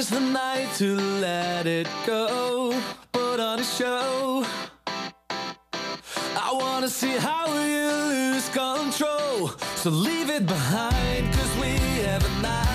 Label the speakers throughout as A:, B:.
A: is the night to let it go. Put on a show. I wanna see how you lose control. So leave it behind, cause we have a night.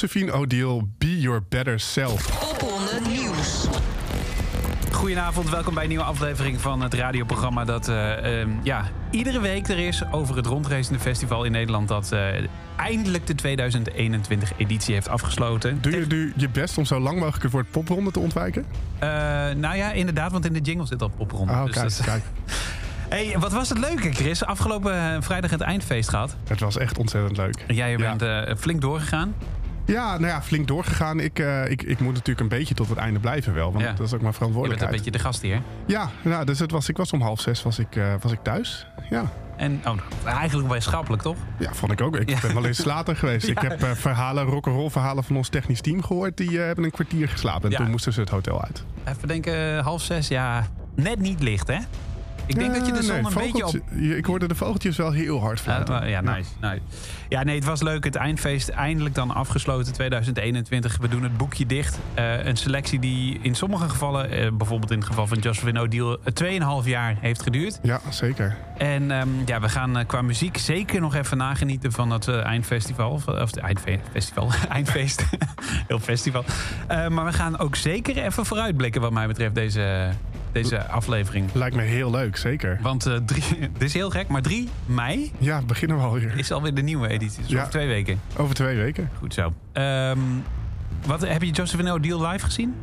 B: Josephine O'Deal, Be Your Better Self.
C: Op 100 Nieuws.
D: Goedenavond, welkom bij een nieuwe aflevering van het radioprogramma dat eh, ehm, ja, iedere week er is over het rondracende festival in Nederland dat eh, eindelijk de 2021 editie heeft afgesloten.
B: Doe je nu je best om zo lang mogelijk het woord popronde te ontwijken?
D: Eh, nou ja, inderdaad, want in de jingle zit al popronde.
B: Oh,
D: Dus
B: kijk,
D: dat-
B: kijk.
D: Hey, wat was het leuke, Chris? Afgelopen vrijdag het eindfeest gehad.
B: Het was echt ontzettend leuk.
D: Jij
B: Ja.
D: bent eh, flink doorgegaan.
B: Ja, nou ja, flink doorgegaan. Ik, eh, ik, ik moet natuurlijk een beetje tot het einde blijven wel. Want
D: Ja.
B: dat is ook mijn
D: Je bent een
B: verantwoordelijkheid.
D: beetje de gast hier.
B: Ja, nou, dus het was, ik was om half zes was ik, eh, was ik thuis. Ja.
D: En oh, eigenlijk wel schappelijk, toch?
B: ja, vond ik ook. Ik
D: Ja.
B: ben wel eens later geweest. Ik heb eh, verhalen, rock'n'roll verhalen van ons technisch team gehoord. Die hebben een kwartier geslapen. En toen moesten ze het hotel uit.
D: Even denken, half zes, ja, net niet licht, hè? Ik denk dat je de
B: Eh,
D: zon
B: nee,
D: een beetje op
B: Ik hoorde de vogeltjes wel heel hard fluiten.
D: maar- ja, nice, nice. Ja, nee, het was leuk. Het eindfeest eindelijk dan afgesloten 2021. We doen het boekje dicht. Eh, een selectie die in sommige gevallen, eh, bijvoorbeeld in het geval van Josephine O'Deal, eh, 2,5 jaar heeft geduurd.
B: Ja, zeker.
D: En ehm, ja, we gaan eh, qua muziek zeker nog even nagenieten van het eh, eindfestival. Of, of het eindfestival, eindfeest. Heel festival. Eh, maar we gaan ook zeker even vooruitblikken wat mij betreft deze, deze aflevering.
B: Lijkt me heel leuk, zeker.
D: Want eh, drie, dit is heel gek, maar 3 mei
B: Ja, beginnen we alweer.
D: is alweer de nieuwe editie. Dus
B: Ja.
D: over twee weken.
B: Over twee weken.
D: Goed zo. Ehm, wat, heb je Josephine O'Deal live gezien?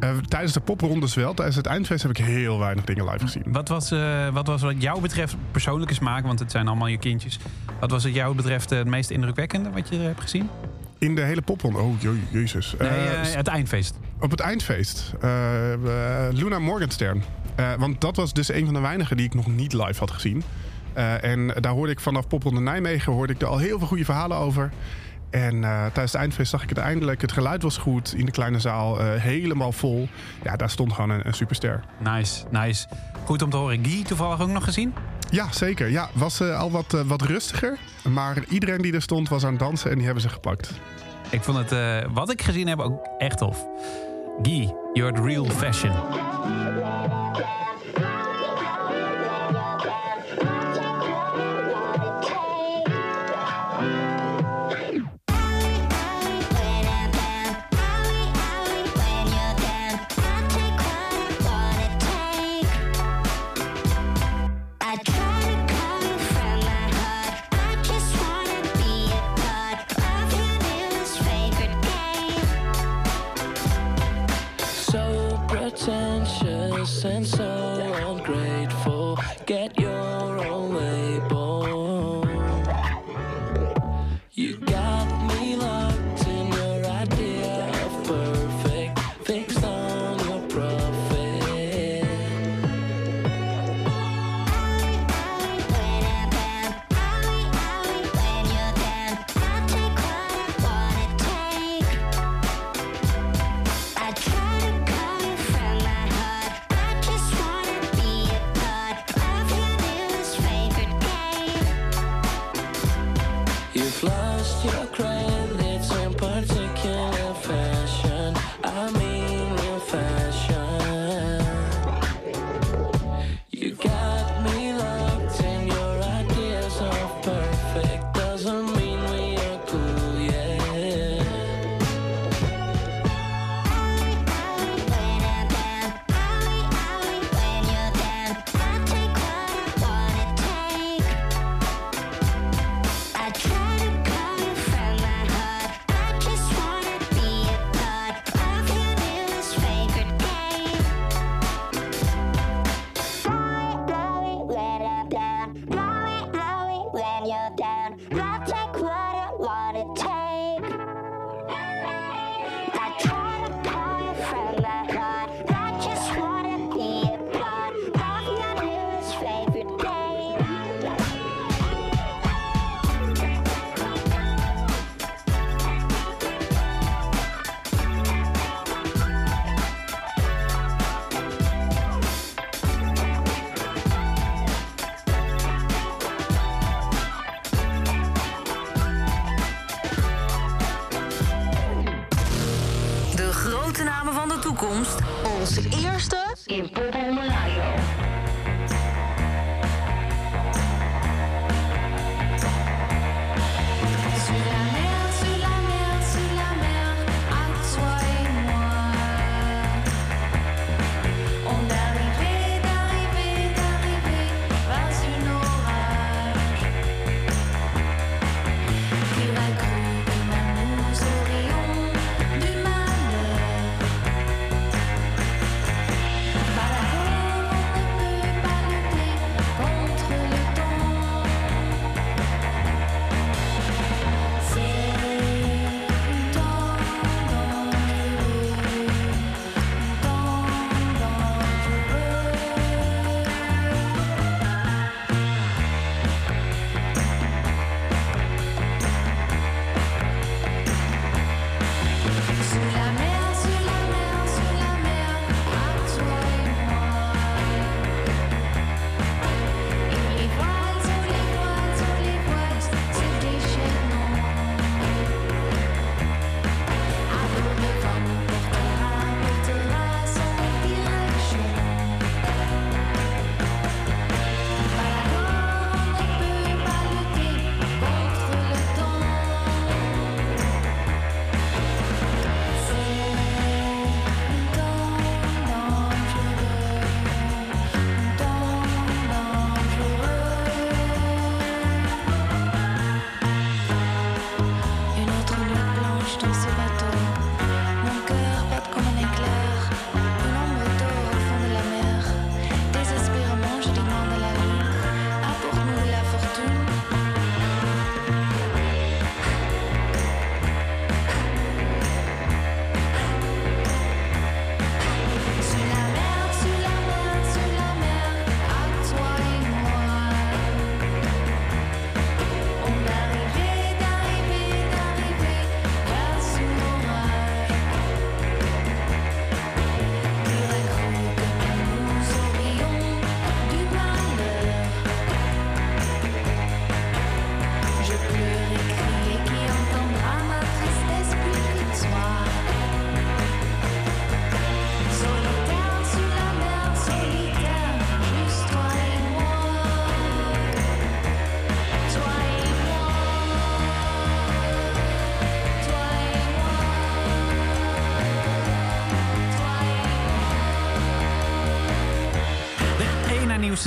B: Eh, tijdens de poprondes wel. Tijdens het eindfeest heb ik heel weinig dingen live gezien.
D: Wat was, eh, wat was wat jou betreft persoonlijke smaak? Want het zijn allemaal je kindjes. Wat was het jou betreft het meest indrukwekkende wat je hebt gezien?
B: In de hele popronde. Oh, je- jezus.
D: Nee, het eindfeest.
B: Op het eindfeest. eh, Luna Morgenstern. Eh, want dat was dus een van de weinigen die ik nog niet live had gezien. Eh, en daar hoorde ik vanaf Popronde Nijmegen hoorde ik er al heel veel goede verhalen over. En tijdens het eindfeest zag ik het eindelijk. Het geluid was goed in de kleine zaal. helemaal vol. Ja, daar stond gewoon een, een superster.
D: Nice, nice. Goed om te horen. Guy toevallig ook nog gezien?
B: Ja, zeker. Ja, was al wat, wat rustiger. Maar iedereen die er stond was aan het dansen en die hebben ze gepakt.
D: Ik vond het, eh, wat ik gezien heb, ook echt tof. Guy, you're the real fashion.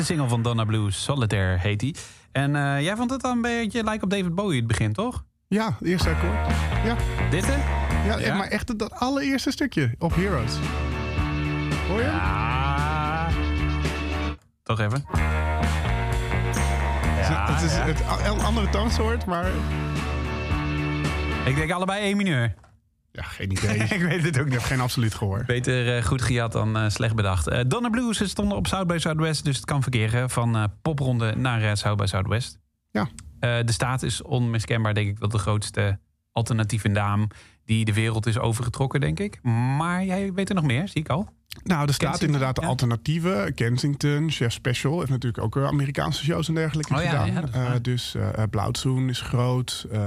C: De
D: single van Donna Blue, Solitaire heet die. En eh, jij vond het dan een beetje lijken op David Bowie het begin, toch?
B: Ja, het eerste akkoord. Ja,
D: Dit hè?
B: ja,
D: Ja?
B: maar echt dat allereerste stukje op Heroes. Hoor je?
D: Toch even. Ja,
B: het is het, een andere toonsoort, maar
D: Ik denk allebei één mineur.
B: Ja, geen idee.
D: ik weet het ook
B: heb geen absoluut gehoor.
D: Beter eh, goed gejat dan eh, slecht bedacht. Eh Donna Blues ze stonden op South by Southwest, dus het kan verkeren van eh, popronde naar South by Southwest.
B: Ja.
D: Eh, de staat is onmiskenbaar, denk ik, wel de grootste alternatieve naam die de wereld is overgetrokken, denk ik. Maar jij weet er nog meer, zie ik al.
B: Nou, er staat
D: Kensington,
B: inderdaad de
D: ja.
B: alternatieve. Kensington, Chef Special heeft natuurlijk ook Amerikaanse shows en dergelijke
D: Oh ja,
B: gedaan.
D: ja,
B: Eh, dus eh uh, Blauwtsoen is groot. eh,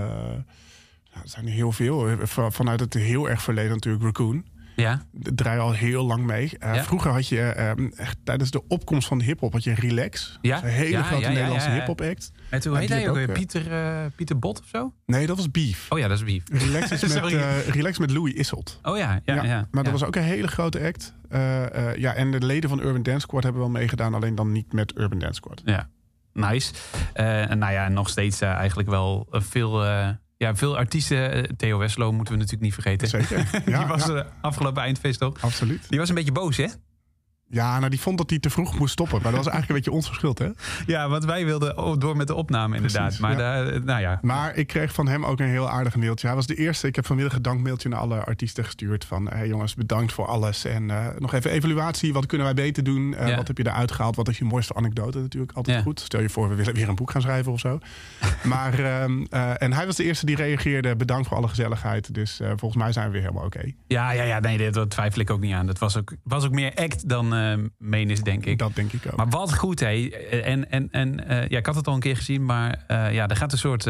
B: er zijn er heel veel. Eh, van- Vanuit het heel erg verleden natuurlijk Raccoon.
D: Ja,
B: draai al heel lang mee. Eh,
D: Ja.
B: Vroeger had je ehm, echt, tijdens de opkomst van de hip-hop had je Relax.
D: Ja.
B: Een hele
D: Ja,
B: grote Nederlandse hip-hop act.
D: en toen
B: Maar
D: heet
B: die
D: hij ook weer
B: ook,
D: Pieter, eh, Pieter Bot of zo?
B: Nee, dat was Beef.
D: Oh ja, dat is Beef.
B: Relax is met, eh, Relax met Louis Isselt.
D: Oh ja, ja, ja.
B: maar dat was ook een hele grote act. Eh, eh, ja, en de leden van Urban Dance Squad hebben wel meegedaan, alleen dan niet met Urban Dance Squad.
D: Ja, nice. Eh, en nou ja, nog steeds eh, eigenlijk wel eh, veel, eh, ja, veel artiesten. Eh, Theo Westlo moeten we natuurlijk niet vergeten.
B: Zeker. Ja,
D: Die was
B: ja,
D: eh, afgelopen eindfeest toch?
B: absoluut.
D: Die was een beetje boos, hè?
B: Ja, nou die vond dat hij te vroeg moest stoppen. Maar dat was eigenlijk een beetje ons verschil, hè?
D: Ja, want wij wilden door met de opname inderdaad.
B: Precies,
D: maar
B: ja.
D: daar, nou ja,
B: Maar ik kreeg van hem ook een heel aardig mailtje. Hij was de eerste. Ik heb vanmiddag een dankmailtje naar alle artiesten gestuurd. Van hey jongens, bedankt voor alles. En eh, nog even evaluatie. Wat kunnen wij beter doen? Eh,
D: Ja.
B: Wat heb je eruit gehaald? Wat is je mooiste anekdote? Natuurlijk altijd goed. Stel je voor, we willen weer een boek gaan schrijven of zo. maar, ehm, eh, en hij was de eerste die reageerde. Bedankt voor alle gezelligheid. Dus eh, volgens mij zijn we weer helemaal oké.
D: ja, ja, ja nee, dat, dat twijfel ik ook niet aan. Dat was ook, was ook meer act dan eh menis, denk ik.
B: Dat denk ik ook.
D: Maar wat goed, hé. En, en, en eh, ja, ik had het al een keer gezien, maar eh, ja, er gaat een soort.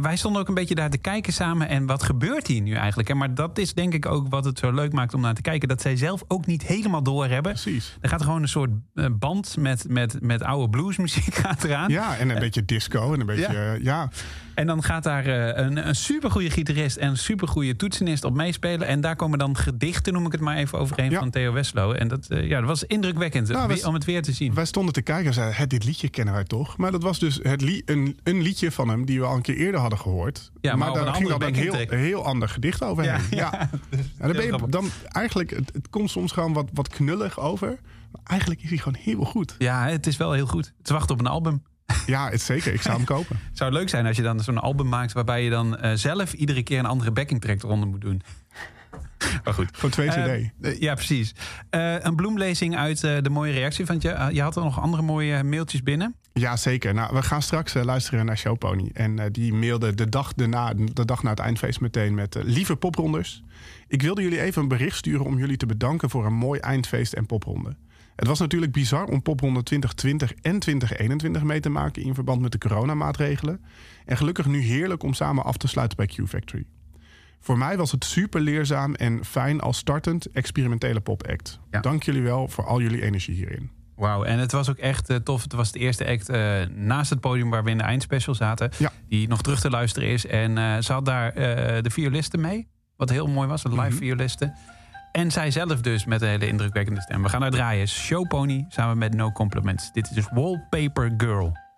D: wij stonden ook een beetje daar te kijken samen. En wat gebeurt hier nu eigenlijk? En maar dat is denk ik ook wat het zo leuk maakt om naar te kijken. Dat zij zelf ook niet helemaal doorhebben.
B: Precies.
D: Er gaat gewoon een soort band met, met, met oude bluesmuziek gaat eraan.
B: Ja, en een beetje disco en een beetje...
D: Ja.
B: ja.
D: En dan gaat daar eh, een, een supergoeie gitarist en een supergoeie toetsenist op meespelen. En daar komen dan gedichten, noem ik het maar even, overheen
B: Ja.
D: van Theo Westlo. En dat, eh, ja, dat was indrukwekkend
B: Nou,
D: om het weer te zien.
B: Wij stonden te kijken en zeiden, "Hè, dit liedje kennen wij toch? Maar dat was dus het een, een liedje van hem die we al een keer eerder hadden gehoord.
D: Ja, maar op
B: daar ging dan een heel, ander gedicht overheen. Ja,
D: ja,
B: Ja, dan ben je
D: grappig.
B: dan eigenlijk, het, het komt soms gewoon wat, wat knullig over. Maar eigenlijk is hij gewoon heel goed.
D: Ja, het is wel heel goed. Het wacht op een album.
B: Ja, het, zeker. Ik zou hem kopen.
D: Het zou leuk zijn als je dan zo'n album maakt... waarbij je dan eh, zelf iedere keer een andere backing track eronder moet doen. Maar goed.
B: Voor twee
D: Eh,
B: cd.
D: eh, ja, precies. Eh, een bloemlezing uit de mooie reactie. Want je, je had er nog andere mooie mailtjes binnen.
B: Ja, zeker. Nou, we gaan straks luisteren naar Showpony. En die mailde de dag, daarna, de dag na het eindfeest meteen met... lieve popronders, ik wilde jullie even een bericht sturen... om jullie te bedanken voor een mooi eindfeest en popronde. Het was natuurlijk bizar om popronde 2020 en 2021 mee te maken... in verband met de coronamaatregelen. En gelukkig nu heerlijk om samen af te sluiten bij Q-Factory. Voor mij was het super leerzaam en fijn als startend experimentele popact.
D: Ja.
B: Dank jullie wel voor al jullie energie hierin.
D: Wauw, en het was ook echt eh, tof. Het was de eerste act eh, naast het podium waar we in de eindspecial zaten.
B: Ja.
D: Die nog terug te luisteren is. En eh, ze had daar de violisten mee. Wat heel mooi was, de live
B: Mhm.
D: violisten. En zij zelf dus met een hele indrukwekkende stem. We gaan naar draaien. Showpony samen met No Compliments. Dit is dus Wallpaper Girl.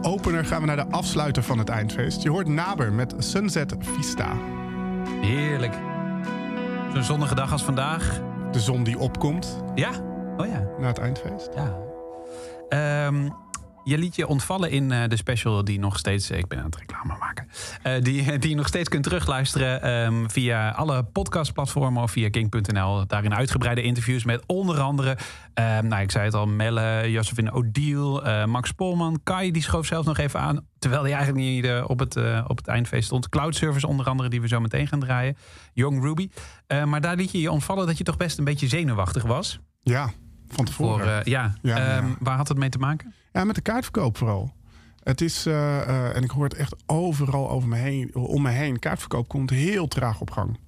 C: De
B: opener gaan we naar de afsluiter van het eindfeest. Je hoort Naber met Sunset Vista.
D: Heerlijk. Zo'n zonnige dag als vandaag.
B: De zon die opkomt
D: Ja? Oh ja.
B: na het eindfeest.
D: Ja. Ehm, je liet je ontvallen in eh, de special die nog steeds... Ik ben aan het reclame maken. Eh, die, die je nog steeds kunt terugluisteren ehm, via alle podcastplatformen of via king.nl. Daarin uitgebreide interviews met onder andere... ehm, nou, ik zei het al, Melle, Josephine Odiel, eh, Max Polman. Kai, die schoof zelf nog even aan. Terwijl hij eigenlijk niet eh, op, het, op het eindfeest stond. Cloud Service onder andere, die we zo meteen gaan draaien. Young Ruby. Maar daar liet je je ontvallen dat je toch best een beetje zenuwachtig was.
B: Ja, van tevoren.
D: Voor, ja,
B: Ja, ja.
D: Ehm, waar had het mee te maken?
B: Ja, met de kaartverkoop vooral. Het is, eh, eh, en ik hoor het echt overal over me heen, om me heen. Kaartverkoop komt heel traag op gang.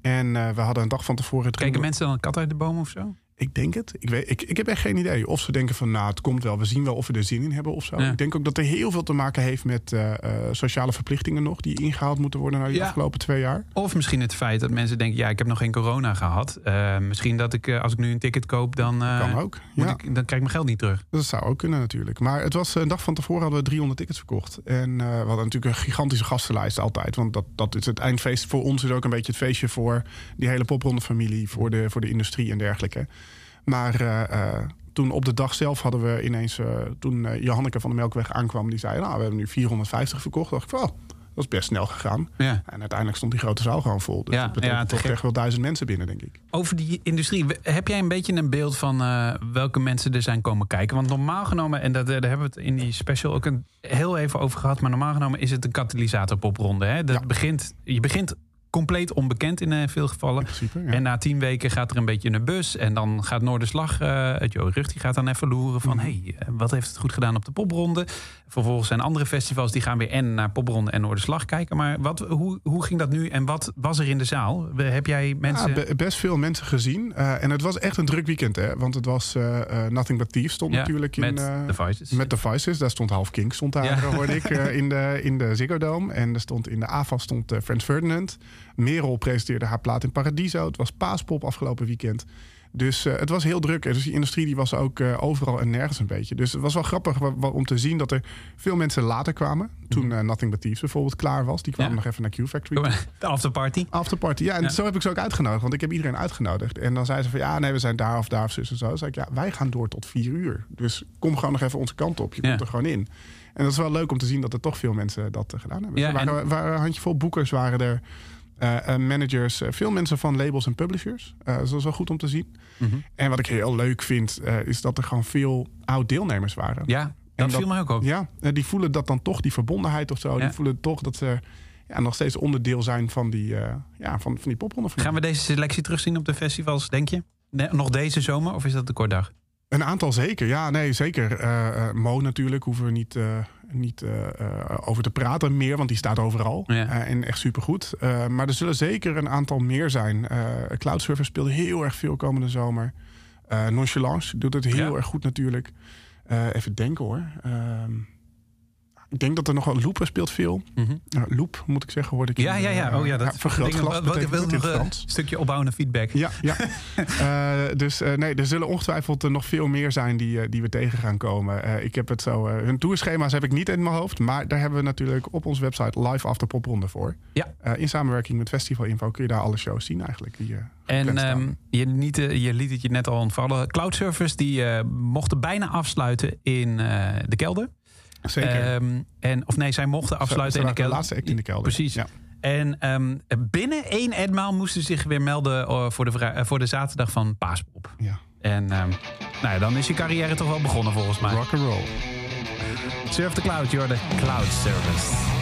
B: En eh, we hadden een dag van tevoren...
D: Kijken
B: dringend-
D: mensen dan een kat uit de boom of zo?
B: Ik denk het. Ik, weet, ik, ik heb echt geen idee. Of ze denken van, nou, het komt wel. We zien wel of we er zin in hebben of zo.
D: Ja.
B: Ik denk ook dat er heel veel te maken heeft met eh, eh, sociale verplichtingen nog... die ingehaald moeten worden na
D: Ja.
B: afgelopen twee jaar.
D: Of misschien het feit dat mensen denken... ja, ik heb nog geen corona gehad. Eh, misschien dat ik, als ik nu een ticket koop... dan,
B: kan ook. Ja,
D: ik, dan krijg ik mijn geld niet terug.
B: dat zou ook kunnen natuurlijk. Maar het was een dag van tevoren hadden we 300 tickets verkocht. En we hadden natuurlijk een gigantische gastenlijst altijd. Want dat, dat is het eindfeest voor ons is ook een beetje het feestje voor die hele popronde familie... voor de, voor de industrie en dergelijke. Maar eh, eh, toen op de dag zelf hadden we ineens... eh, toen Johanneke van de Melkweg aankwam, die zei... nou, we hebben nu 450 verkocht. dacht ik van, oh, dat is best snel gegaan.
D: Ja.
B: En uiteindelijk stond die grote zaal gewoon vol. Dus
D: Ja,
B: dat betekent
D: ja,
B: toch echt wel duizend mensen binnen, denk ik.
D: Over die industrie, heb jij een beetje een beeld van welke mensen er zijn komen kijken? Want normaal genomen, en dat, daar hebben we het in die special ook een, heel even over gehad... maar normaal genomen is het een katalysator popronde. Hè? Dat begint, je begint compleet onbekend in eh, veel gevallen.
B: Ja.
D: En na tien weken gaat er een beetje een bus. En dan gaat Noorderslag, eh het Joey Rug, die gaat dan even loeren van...
B: Mhm.
D: hey, eh, wat heeft het goed gedaan op de popronde? Vervolgens zijn andere festivals die gaan weer en naar popronde en Noorderslag kijken. Maar wat, hoe, hoe ging dat nu en wat was er in de zaal? Heb jij mensen...
B: Ja, be- best veel mensen gezien. Eh, en het was echt een druk weekend, hè? Want het was eh, eh, Nothing But Thieves stond
D: Ja,
B: natuurlijk in...
D: met
B: eh. Met Devices, daar stond Half King, stond daar, eh, hoorde ik, eh, in, de, in de Ziggo Dome. En er stond in de AFAS stond eh, Frans Ferdinand. Merel presenteerde haar plaat in Paradiso. Het was Paaspop afgelopen weekend. Dus eh, het was heel druk. Dus die industrie die was ook eh, overal en nergens een beetje. Dus het was wel grappig wa- wa- om te zien dat er veel mensen later kwamen. Toen eh, Nothing But Thieves bijvoorbeeld klaar was. Die kwamen.
D: Ja.
B: nog even naar Q-Factory.
D: De afterparty.
B: Afterparty. Ja, en
D: Ja.
B: zo heb ik ze ook uitgenodigd. Want ik heb iedereen uitgenodigd. En dan zei ze van ja, nee, we zijn daar of daar of zus en zo. Dan zei ik ja, wij gaan door tot vier uur. Dus kom gewoon nog even onze kant op. Je
D: Ja.
B: komt er gewoon in. En dat is wel leuk om te zien dat er toch veel mensen dat gedaan hebben.
D: Ja,
B: er waren, waren een handjevol boekers, waren er managers, eh, veel mensen van labels en publishers. Eh, dat is wel goed om te zien.
D: Mhm.
B: En wat ik heel leuk vind, eh, is dat er gewoon veel oud-deelnemers waren.
D: Ja, dat,
B: dat-
D: viel mij ook op.
B: Ja, eh, die voelen dat dan toch, die verbondenheid of zo.
D: Ja.
B: Die voelen toch dat ze ja, nog steeds onderdeel zijn van die, eh ja, van, van die popronde.
D: Gaan we deze selectie terugzien op de festivals, denk je? Nee, nog deze zomer of is dat de kort dag?
B: Een aantal zeker, ja, nee, zeker. Eh, eh, Mo natuurlijk, hoeven we niet, eh, niet eh, eh, over te praten meer, want die staat overal.
D: Ja.
B: Eh, en echt supergoed. Maar er zullen zeker een aantal meer zijn. Cloud Surfer speelde heel erg veel komende zomer. Nonchalance doet het heel
D: Ja.
B: erg goed natuurlijk. Even denken hoor. Ehm, ik denk dat er nog wel Looper speelt veel. Uh, loop, moet ik zeggen, hoorde ik.
D: Ja,
B: in,
D: ja, ja.
B: eh,
D: Oh ja, dat
B: vergrootglas
D: Wat- wat-
B: betekent het in het
D: een stukje opbouwende feedback.
B: Ja, ja. Eh, dus eh, nee, er zullen ongetwijfeld eh, nog veel meer zijn die, eh, die we tegen gaan komen. Eh, ik heb het zo. eh, hun tourschema's heb ik niet in mijn hoofd. Maar daar hebben we natuurlijk op onze website live after popronde voor.
D: Ja.
B: Eh, in samenwerking met Festival Info kun je daar alle shows zien eigenlijk. Die, eh,
D: En ehm, je, niet, eh, je liet het je net al ontvallen. Cloud Surfers die eh, mochten bijna afsluiten in eh, de kelder.
B: Zeker.
D: Ehm, en, of nee, zij mochten afsluiten in de kelder.
B: laatste act in de kelder.
D: Precies.
B: Ja.
D: En ehm, binnen één etmaal moesten ze zich weer melden eh, voor, de, eh, voor de zaterdag van Paaspop.
B: Ja.
D: En ehm, nou ja, dan is je carrière toch wel begonnen volgens mij.
B: Rock and roll.
D: Surf the Cloud, the Cloud Service.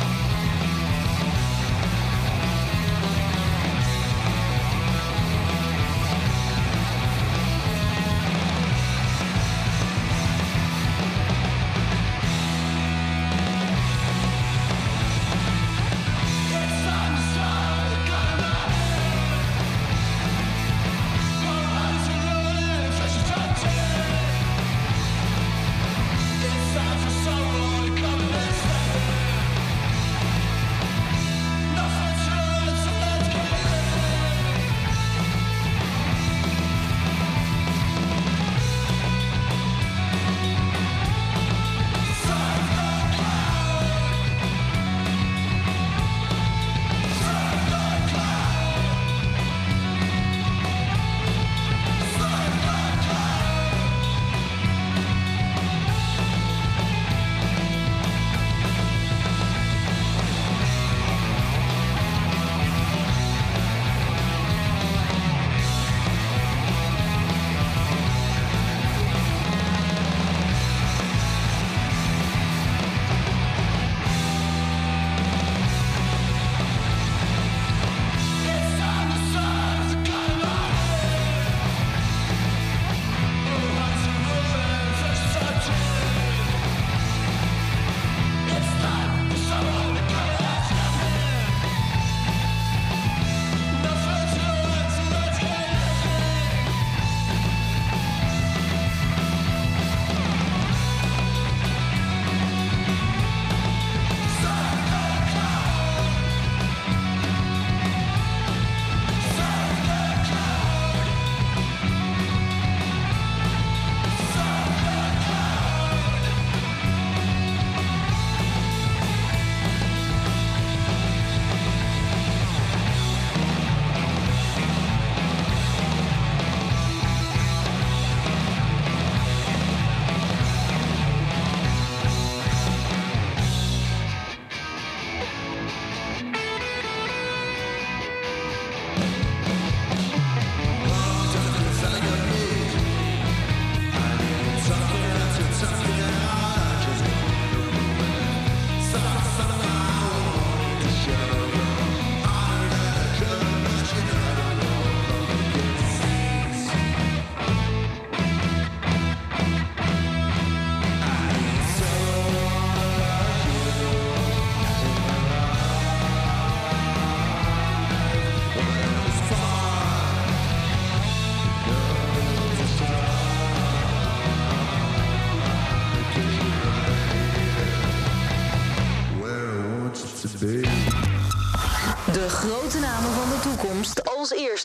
C: Als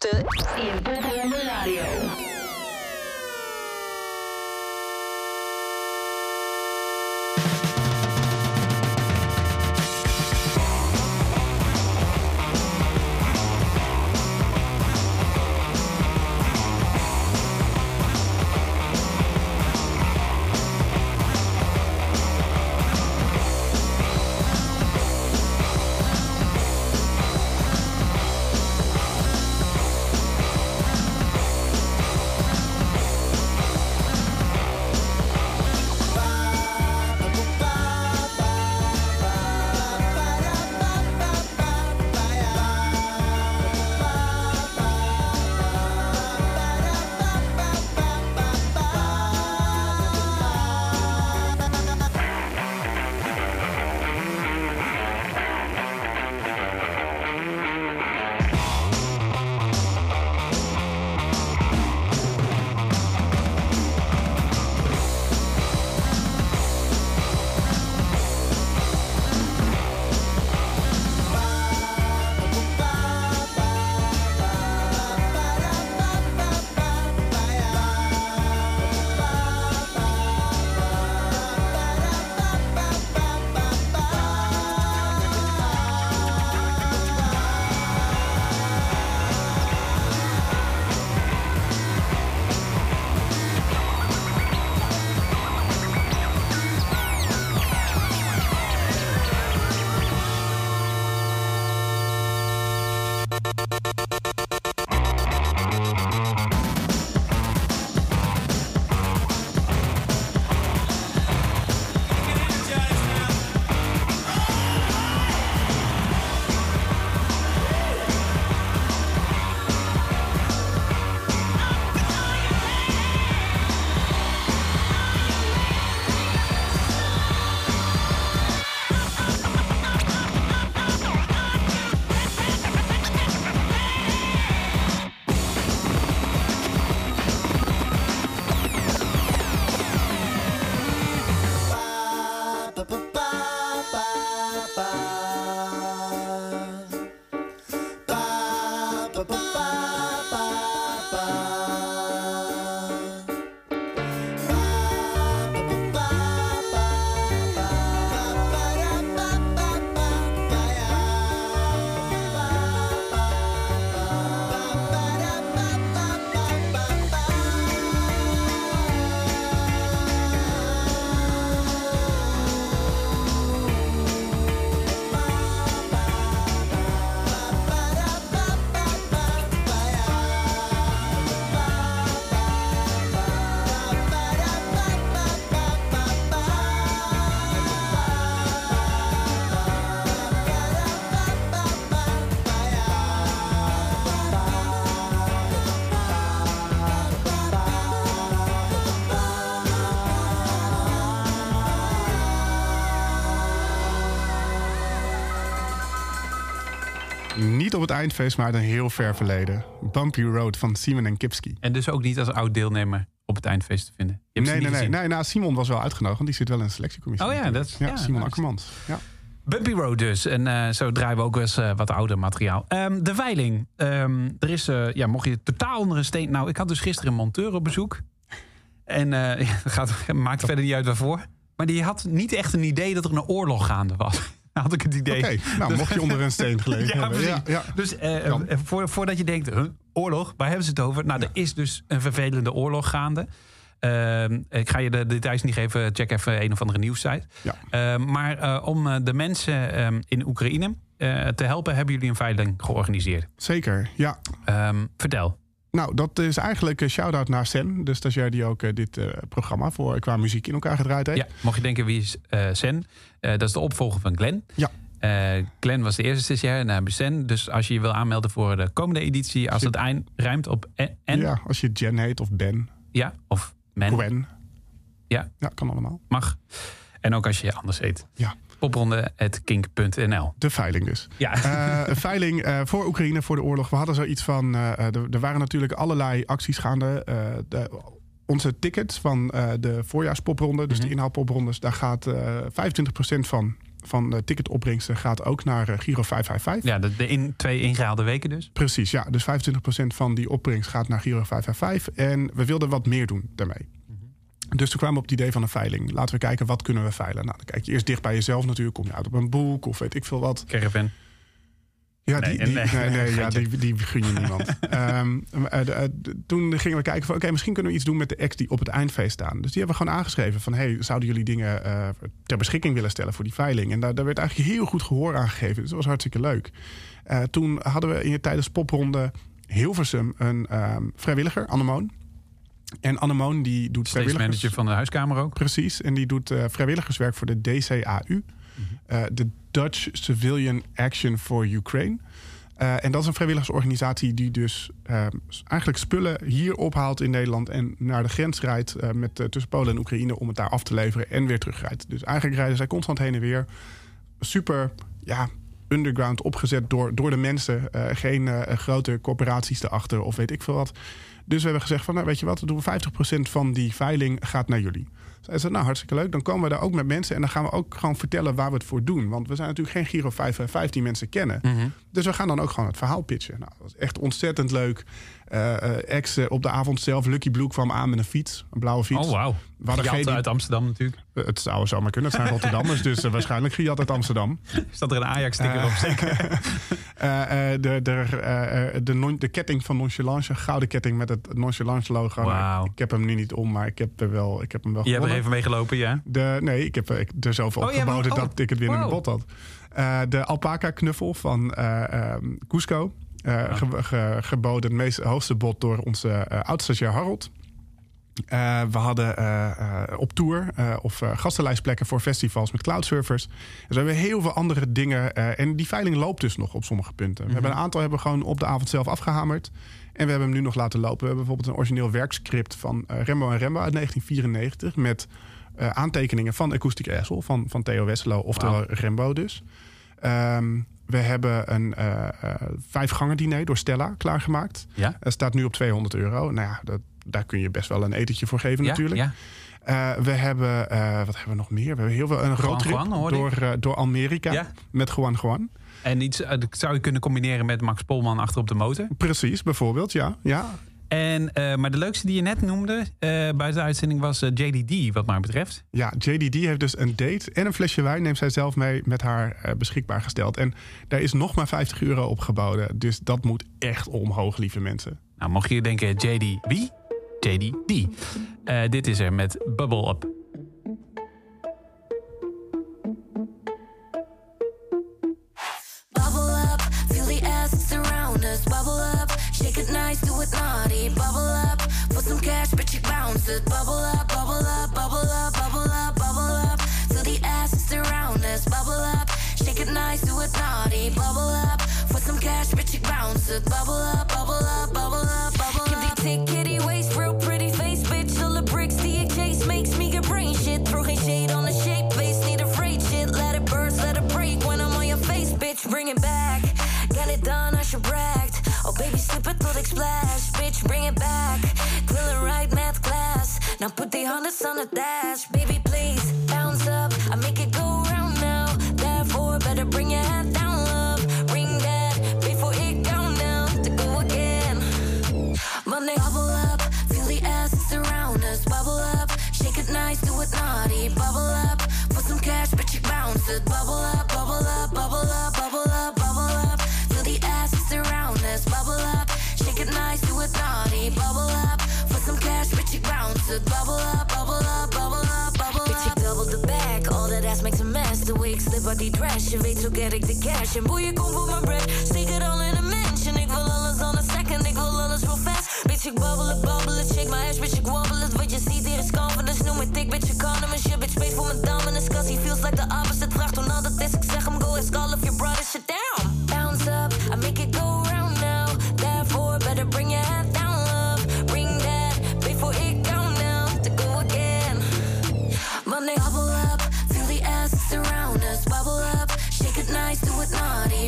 B: eindfeest, maar uit een heel ver verleden. Bumpy Road van Simon en Kipski.
D: En dus ook niet als oud deelnemer op het eindfeest te vinden. Je hebt ze
B: Nee, nee, nee. nee nou, Simon was wel uitgenodigd, want die zit wel in de selectiecommissie.
D: Oh ja, dat is- ja,
B: Simon Akkermans. Ja.
D: Bumpy Road dus. En eh, zo draaien we ook eens eh, wat ouder materiaal. Ehm, de veiling. Ehm, er is, eh, ja, mocht je totaal onder een steen... Nou, ik had dus gisteren een monteur op bezoek. En gaat, maakt verder niet uit waarvoor. Maar die had niet echt een idee dat er een oorlog gaande was. had ik het idee.
B: Oké, nou,
D: Dus-
B: mocht je onder een steen gelegen
D: Ja,
B: hebben. Ja, ja.
D: Dus eh, eh, voor, voordat je denkt, huh, oorlog, waar hebben ze het over? Nou, er is dus een vervelende oorlog gaande. Ehm, ik ga je de details niet geven. Check even een of andere nieuwssite.
B: Ja.
D: Ehm, maar eh, om de mensen ehm, in Oekraïne te helpen, hebben jullie een veiling georganiseerd.
B: Zeker, ja.
D: Vertel.
B: Nou, dat is eigenlijk een shout-out naar Sen, de stagiair die ook eh, dit eh, programma voor qua muziek in elkaar gedraaid heeft.
D: Ja, mocht je denken, wie is eh, Sen? Eh, dat is de opvolger van Glenn.
B: Ja.
D: Eh, Glenn was de eerste stagiair en hebben Sen. Dus als je je wil aanmelden voor de komende editie, als het eind rijmt op en, en
B: Ja, als je Jen heet of Ben,
D: ja, of men,
B: Gwen.
D: Ja.
B: Ja, kan allemaal.
D: mag. En ook als je je anders heet.
B: Ja.
D: Popronde.kink.nl
B: De veiling dus.
D: Ja.
B: Eh, een veiling eh, voor Oekraïne, voor de oorlog. We hadden zoiets van... eh, er, er waren natuurlijk allerlei acties gaande. De, onze tickets van de voorjaarspopronde, dus
D: Mhm.
B: de inhaalpoprondes... daar gaat eh 25% van van de ticketopbrengsten gaat ook naar Giro 555.
D: Ja, de, de in, twee ingehaalde weken dus.
B: Precies, ja. Dus 25% van die opbrengst gaat naar Giro 555. En we wilden wat meer doen daarmee. Dus toen kwamen we op het idee van een veiling. Laten we kijken, wat kunnen we veilen? Nou, dan kijk je eerst dicht bij jezelf natuurlijk. Kom je uit op een boek of weet ik veel wat.
D: Caravan.
B: Ja,
D: Nee,
B: die, die,
D: nee,
B: nee, nee, ja, die, die gun je niemand. Ehm, eh, eh, toen gingen we kijken van... oké, misschien kunnen we iets doen met de acts die op het eindfeest staan. Dus die hebben we gewoon aangeschreven van... hey, zouden jullie dingen eh, ter beschikking willen stellen voor die veiling? En daar, daar werd eigenlijk heel goed gehoor aan gegeven. Dus dat was hartstikke leuk. Toen hadden we in, tijdens popronde Hilversum een ehm, vrijwilliger, Annemoon. En Annemoon die doet
D: Steeds manager van de huiskamer ook.
B: Precies, en die doet eh, vrijwilligerswerk voor de DCAU, eh, de Dutch Civilian Action for Ukraine. Eh, en dat is een vrijwilligersorganisatie die dus eh, eigenlijk spullen hier ophaalt in Nederland en naar de grens rijdt met, tussen Polen en Oekraïne om het daar af te leveren en weer terugrijdt. Dus eigenlijk rijden zij constant heen en weer. Super, ja, underground opgezet door, door de mensen. Geen grote corporaties erachter of weet ik veel wat. Dus we hebben gezegd van, nou weet je wat, we doen 50% van die veiling gaat naar jullie. Zij zei, nou hartstikke leuk, dan komen we daar ook met mensen... en dan gaan we ook gewoon vertellen waar we het voor doen. Want we zijn natuurlijk geen Giro 555 die mensen kennen.
D: Mhm.
B: Dus we gaan dan ook gewoon het verhaal pitchen. Nou, dat was echt ontzettend leuk. Eh eh, ex eh, op de avond zelf, Lucky Blue kwam aan met een fiets. Een blauwe fiets.
D: Oh, wauw. Gejat uit Amsterdam natuurlijk.
B: Het zou zomaar kunnen, het zijn Rotterdammers... dus waarschijnlijk gejat uit Amsterdam.
D: Staat er een Ajax-sticker op zeker?
B: De, de, de, non- de ketting van Nonchalance, een gouden ketting met het Nonchalance logo. Ik heb hem nu niet om, maar ik heb, er wel, ik heb hem wel
D: Je hebt er even mee gelopen, ja?
B: De, nee, ik heb er- er zoveel
D: Oh,
B: opgeboden
D: oh,
B: dat ik het weer in de
D: wow.
B: bot had. De alpaca knuffel van eh ehm, Cusco. Eh, ge- ge- geboden het meest, hoogste bod door onze eh oud-stagiair Harold. Eh, we hadden op tour of gastenlijstplekken voor festivals met cloudsurfers. Dus we hebben heel veel andere dingen. en die veiling loopt dus nog op sommige punten. We hebben een aantal hebben we gewoon op de avond zelf afgehamerd. En we hebben hem nu nog laten lopen. We hebben bijvoorbeeld een origineel werkscript van Rembo en Rembo uit 1994. Met aantekeningen van Acoustic Asshole van, van Theo Wesselo, oftewel. Rembo dus. Ehm, we hebben een eh eh vijfgangen diner door Stella klaargemaakt.
D: Ja?
B: Het staat nu op 200 euro. Nou ja, dat, daar kun je best wel een etentje voor geven
D: Ja,
B: natuurlijk.
D: ja.
B: Eh, we hebben, wat hebben we nog meer? We hebben heel veel een roadtrip
D: Juan,
B: door, door Amerika
D: Ja.
B: met Juan Juan.
D: En iets dat zou je kunnen combineren met Max Polman achter op de motor.
B: Precies, bijvoorbeeld, ja. ja.
D: En, eh, maar de leukste die je net noemde eh, buiten de uitzending was eh, JDD, wat mij betreft.
B: Ja, JDD heeft dus een date en een flesje wijn neemt zij zelf mee met haar beschikbaar gesteld. En daar is nog maar 50 euro op geboden. Dus dat moet echt omhoog, lieve mensen.
D: Nou, mocht je denken, JD wie? JDD. Dit is er met Bubble Up.
E: It nice, do it naughty. Bubble up, put some cash, bitch, you bounce it. Bubble up, bubble up, bubble up, bubble up, bubble up. Feel the assets around us. Bubble up, shake it nice, do it naughty. Bubble up, put some cash, bitch, you bounce it. Bubble up, bubble up, bubble up, bubble up. Give the tick, splash. Bitch, bring it back. Een ride met class. Now put the harness on the dash. Baby, please, bounce up. I make it go round now. Therefore, better bring your head down, love. Ring that before it count down to go again. Monday, bubble up, feel the assets around us. Bubble up, shake it nice, do it naughty. Bubble up, put some cash, bitch, you bounce it. Bubble uit die dress, je weet zo get ik de cash. En boeien, kom voor mijn bread, steek het al in een mansion. Ik wil alles on a second, ik wil alles real fast. Bitch, ik babbel het, babbel het, shake my ass, bitch, ik wobble het. Wat je ziet hier is confidence, noem me dik, bitch, ik kan hem. Shit, bitch, space voor mijn dominance, cause he feels like the opposite. Vraag toen al dat is, ik zeg hem, go ask all of your brothers,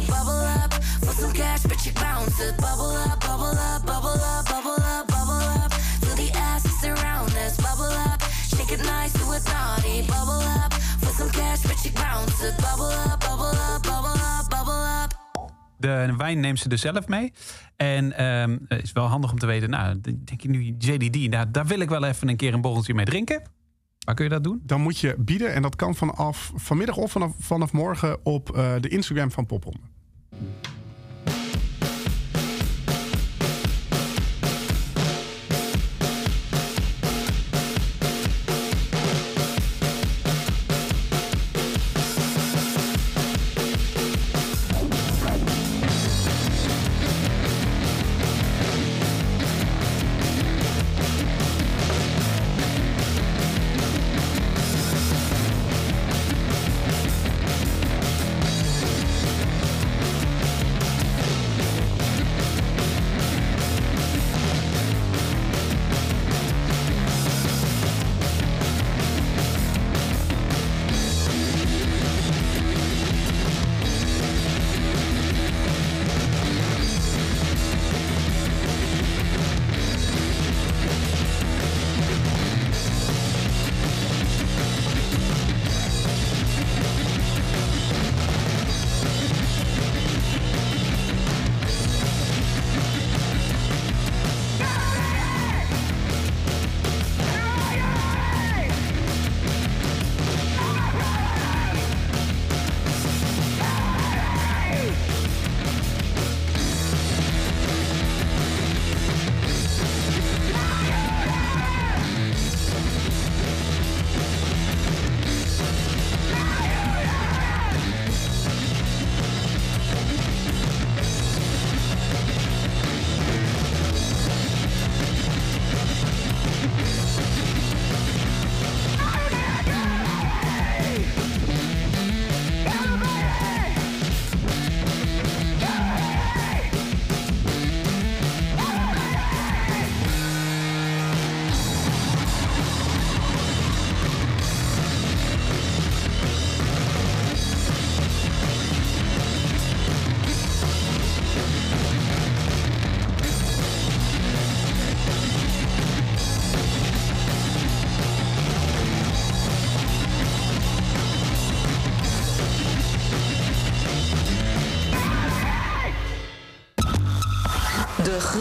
E: Bubble up, put some cash, bitch, you bounce it. Bubble up, bubble up, bubble up, bubble up, bubble the assets around us. Bubble up, shake it nice, do it naughty. Bubble up, put some cash. but you bounce it. Bubble up, bubble up, bubble up, bubble up.
D: De wijn neemt ze dus zelf mee. En het is wel handig om te weten, nou, denk je nu JDD, nou, daar wil ik wel even een keer een borreltje mee drinken. Kun je dat doen?
B: Dan moet je bieden en dat kan vanaf vanmiddag of vanaf, vanaf morgen op eh, de Instagram van Popronde.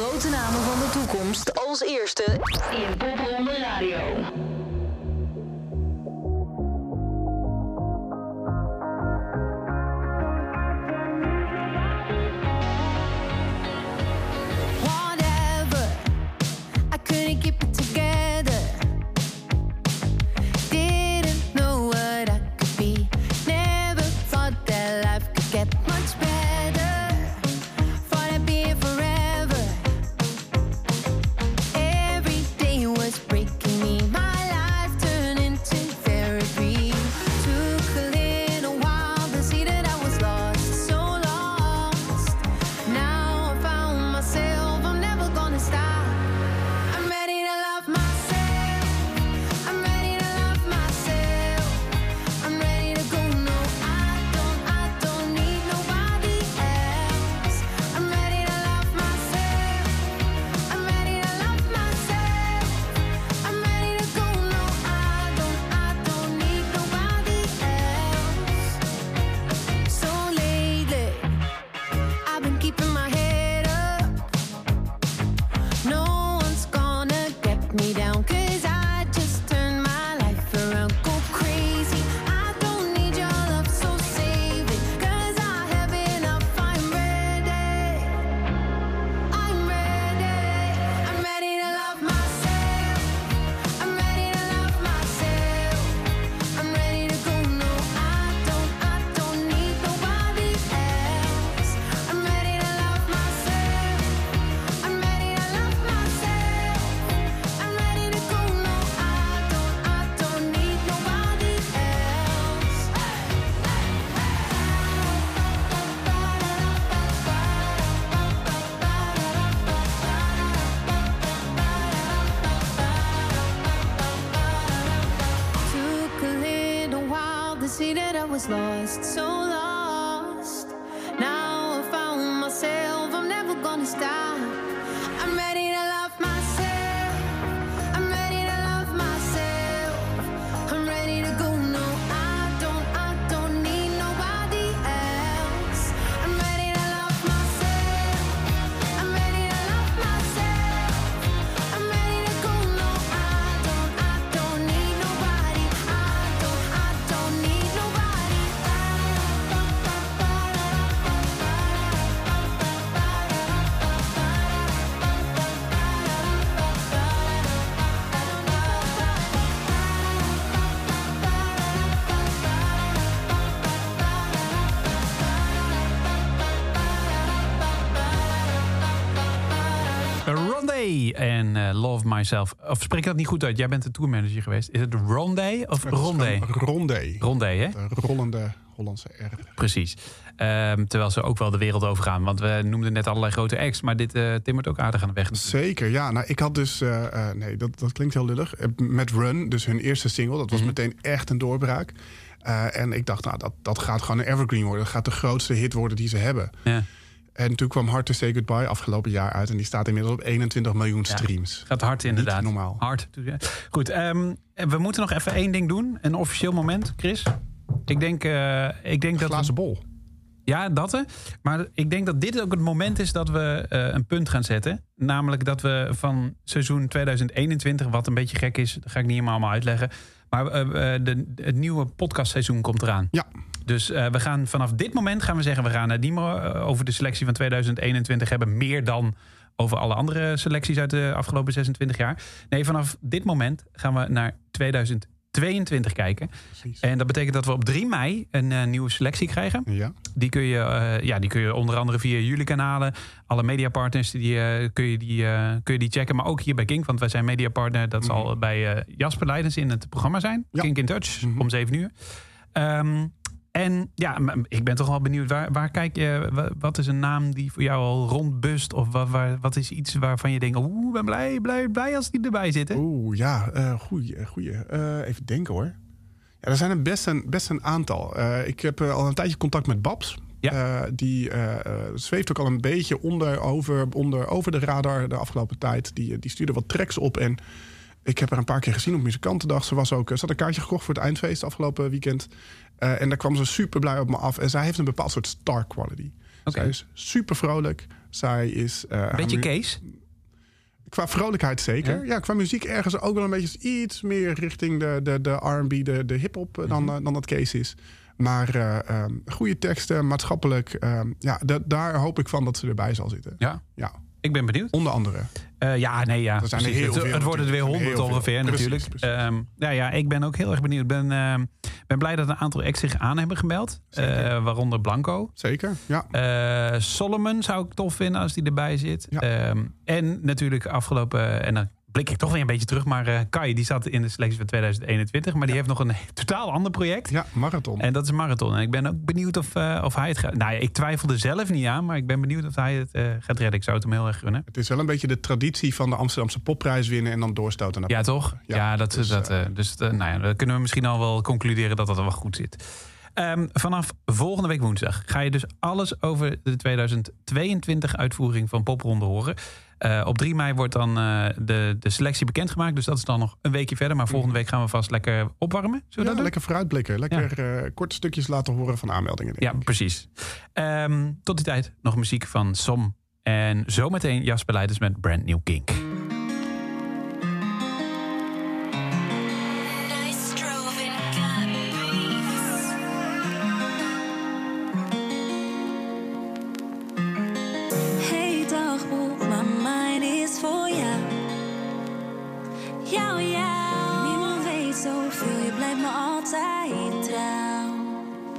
C: Grote namen van de toekomst. Als eerste. In
D: Ronday en eh, Love Myself. Of spreek ik dat niet goed uit? Jij bent de tourmanager geweest. Is het Ronday of
B: gewoon Rondé.
D: Rondé, hè?
B: De rollende Hollandse R.
D: Precies. Ehm, terwijl ze ook wel de wereld overgaan. Want we noemden net allerlei grote acts. Maar dit eh timmert ook aardig aan de weg.
B: Zeker, ja. Nou, ik had dus... eh, nee, dat, dat klinkt heel lullig. Met Run, dus hun eerste single. Dat was
D: Mhm.
B: meteen echt een doorbraak. En ik dacht, nou, dat, dat gaat gewoon een evergreen worden. Dat gaat de grootste hit worden die ze hebben.
D: Ja.
B: En toen kwam Hard to Say Goodbye afgelopen jaar uit. En die staat inmiddels op 21 miljoen streams.
D: Gaat hard inderdaad.
B: normaal.
D: Hard. Goed, ehm, we moeten nog even één ding doen. Een officieel moment, Chris. Ik denk, eh, ik denk dat...
B: Glazen bol.
D: Ja, dat hè. Maar ik denk dat dit ook het moment is dat we eh, een punt gaan zetten. Namelijk dat we van seizoen 2021, wat een beetje gek is, dat ga ik niet helemaal uitleggen. Maar eh, eh, de, het nieuwe podcastseizoen komt eraan.
B: Ja,
D: Dus eh, we gaan vanaf dit moment gaan we zeggen, we gaan het niet meer over de selectie van 2021 hebben, meer dan over alle andere selecties uit de afgelopen 26 jaar. Nee, vanaf dit moment gaan we naar 2022 kijken.
B: precies.
D: En dat betekent dat we op 3 mei een eh, nieuwe selectie krijgen.
B: Ja,
D: Die kun, je, eh, ja, die kun je onder andere via jullie kanalen. Alle mediapartners die, eh, kun, je die, eh, kun je die checken. Maar ook hier bij Kink. Want wij zijn mediapartner. Dat zal bij eh, Jasper Leidens in het programma zijn.
B: Ja.
D: Kink in Touch.
B: Mhm.
D: Om 7 uur. Ehm, en ja, ik ben toch wel benieuwd. Waar, waar kijk je? wa- Wat is een naam die voor jou al rondbust? Of wat, waar, wat is iets waarvan je denkt... Oeh, ben blij, blij, blij als die erbij zitten.
B: Oeh, ja, eh goeie. goeie. Eh, even denken hoor. Ja, er zijn er best een, best een aantal. Eh, ik heb eh, al een tijdje contact met Babs.
D: Ja.
B: Eh, die eh, eh, zweeft ook al een beetje onder, over, onder, over de radar de afgelopen tijd. Die, eh, die stuurde wat tracks op. En ik heb haar een paar keer gezien op Muzikantendag. Ze, was ook, ze had een kaartje gekocht voor het eindfeest afgelopen weekend. Eh, en daar kwam ze super blij op me af. En zij heeft een bepaald soort star quality.
D: Oké.
B: Zij is super vrolijk. Zij is... eh, haar
D: Beetje Kees.
B: Qua vrolijkheid zeker.
D: Ja?
B: Ja? qua muziek ergens ook wel een beetje iets meer richting de, de, de R&B, de, de hip-hop eh, dan,
D: Mhm.
B: eh, dan dat Case is. Maar eh, ehm, goede teksten, maatschappelijk. ehm, ja, da- daar hoop ik van dat ze erbij zal zitten.
D: Ja,
B: Ja,
D: ik ben benieuwd.
B: onder andere.
D: Eh, ja, nee, ja.
B: Zijn heel
D: het,
B: veel
D: het worden er weer honderd ongeveer
B: Precies,
D: natuurlijk.
B: precies.
D: Ehm, ja, ja, ik ben ook heel erg benieuwd. Ik ben, ehm, ben blij dat een aantal acts zich aan hebben gemeld. Eh, waaronder Blanco.
B: Zeker, ja.
D: Eh, Solomon zou ik tof vinden als die erbij zit.
B: Ja.
D: Ehm, en natuurlijk afgelopen... En dan blik ik toch weer een beetje terug. Maar eh, Kai, die zat in de selectie van 2021. Maar die heeft nog een totaal ander project.
B: Ja, marathon.
D: En dat is marathon. En ik ben ook benieuwd of, eh, of hij het gaat... Nou ja, ik twijfelde zelf niet aan. Maar ik ben benieuwd of hij het eh, gaat redden. Ik zou het hem heel erg gunnen.
B: Het is wel een beetje de traditie van de Amsterdamse popprijs winnen... en dan doorstoten naar
D: Ja, toch? Ja,
B: Ja,
D: dat,
B: dus,
D: dat, dus nou ja, dan kunnen we misschien al wel concluderen dat dat wel goed zit. Ehm, vanaf volgende week woensdag ga je dus alles over de 2022 uitvoering van Popronde horen. Eh, op 3 mei wordt dan eh, de, de selectie bekendgemaakt. Dus dat is dan nog een weekje verder. Maar volgende week gaan we vast lekker opwarmen. Zullen we
B: Ja,
D: dat doen?
B: lekker vooruitblikken. Lekker eh, korte stukjes laten horen van aanmeldingen.
D: Ja,
B: ik.
D: precies. Ehm, tot die tijd nog muziek van Som. En zometeen Jasper Leiders met Brand New Kink.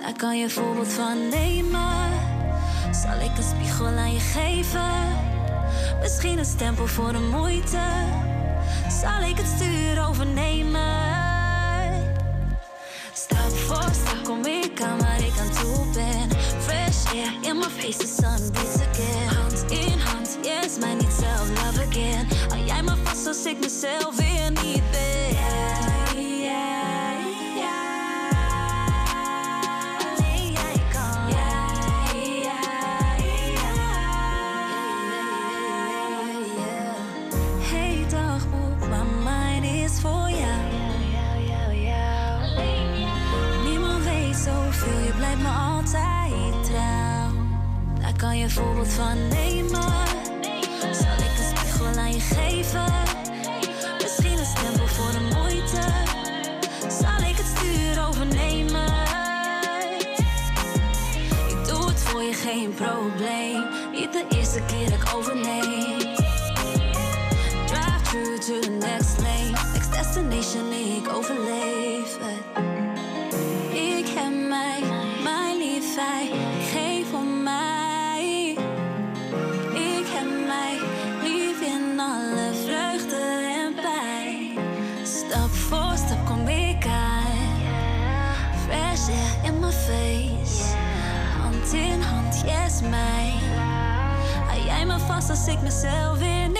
F: Daar kan je voorbeeld van nemen. Zal ik een spiegel aan je geven? Misschien een stempel voor de moeite. Zal ik het stuur overnemen? Stap voor stap kom ik aan waar ik aan toe ben. Fresh air in my face, the sun beats again. Hand in hand, yes, mij niet zelf love again. Hou jij me vast als ik mezelf weer niet voorbeeld van nemen. Zal ik een spiegel aan je geven? Misschien een stempel voor de moeite. Zal ik het stuur overnemen? Ik doe het voor je, geen probleem. Niet de eerste keer dat ik overneem. Drive through to the next lane. Next destination, ik overleef het. mij.
G: Hou jij me vast als ik mezelf weer?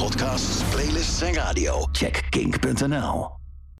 H: podcasts, playlists en radio. Check kink.nl.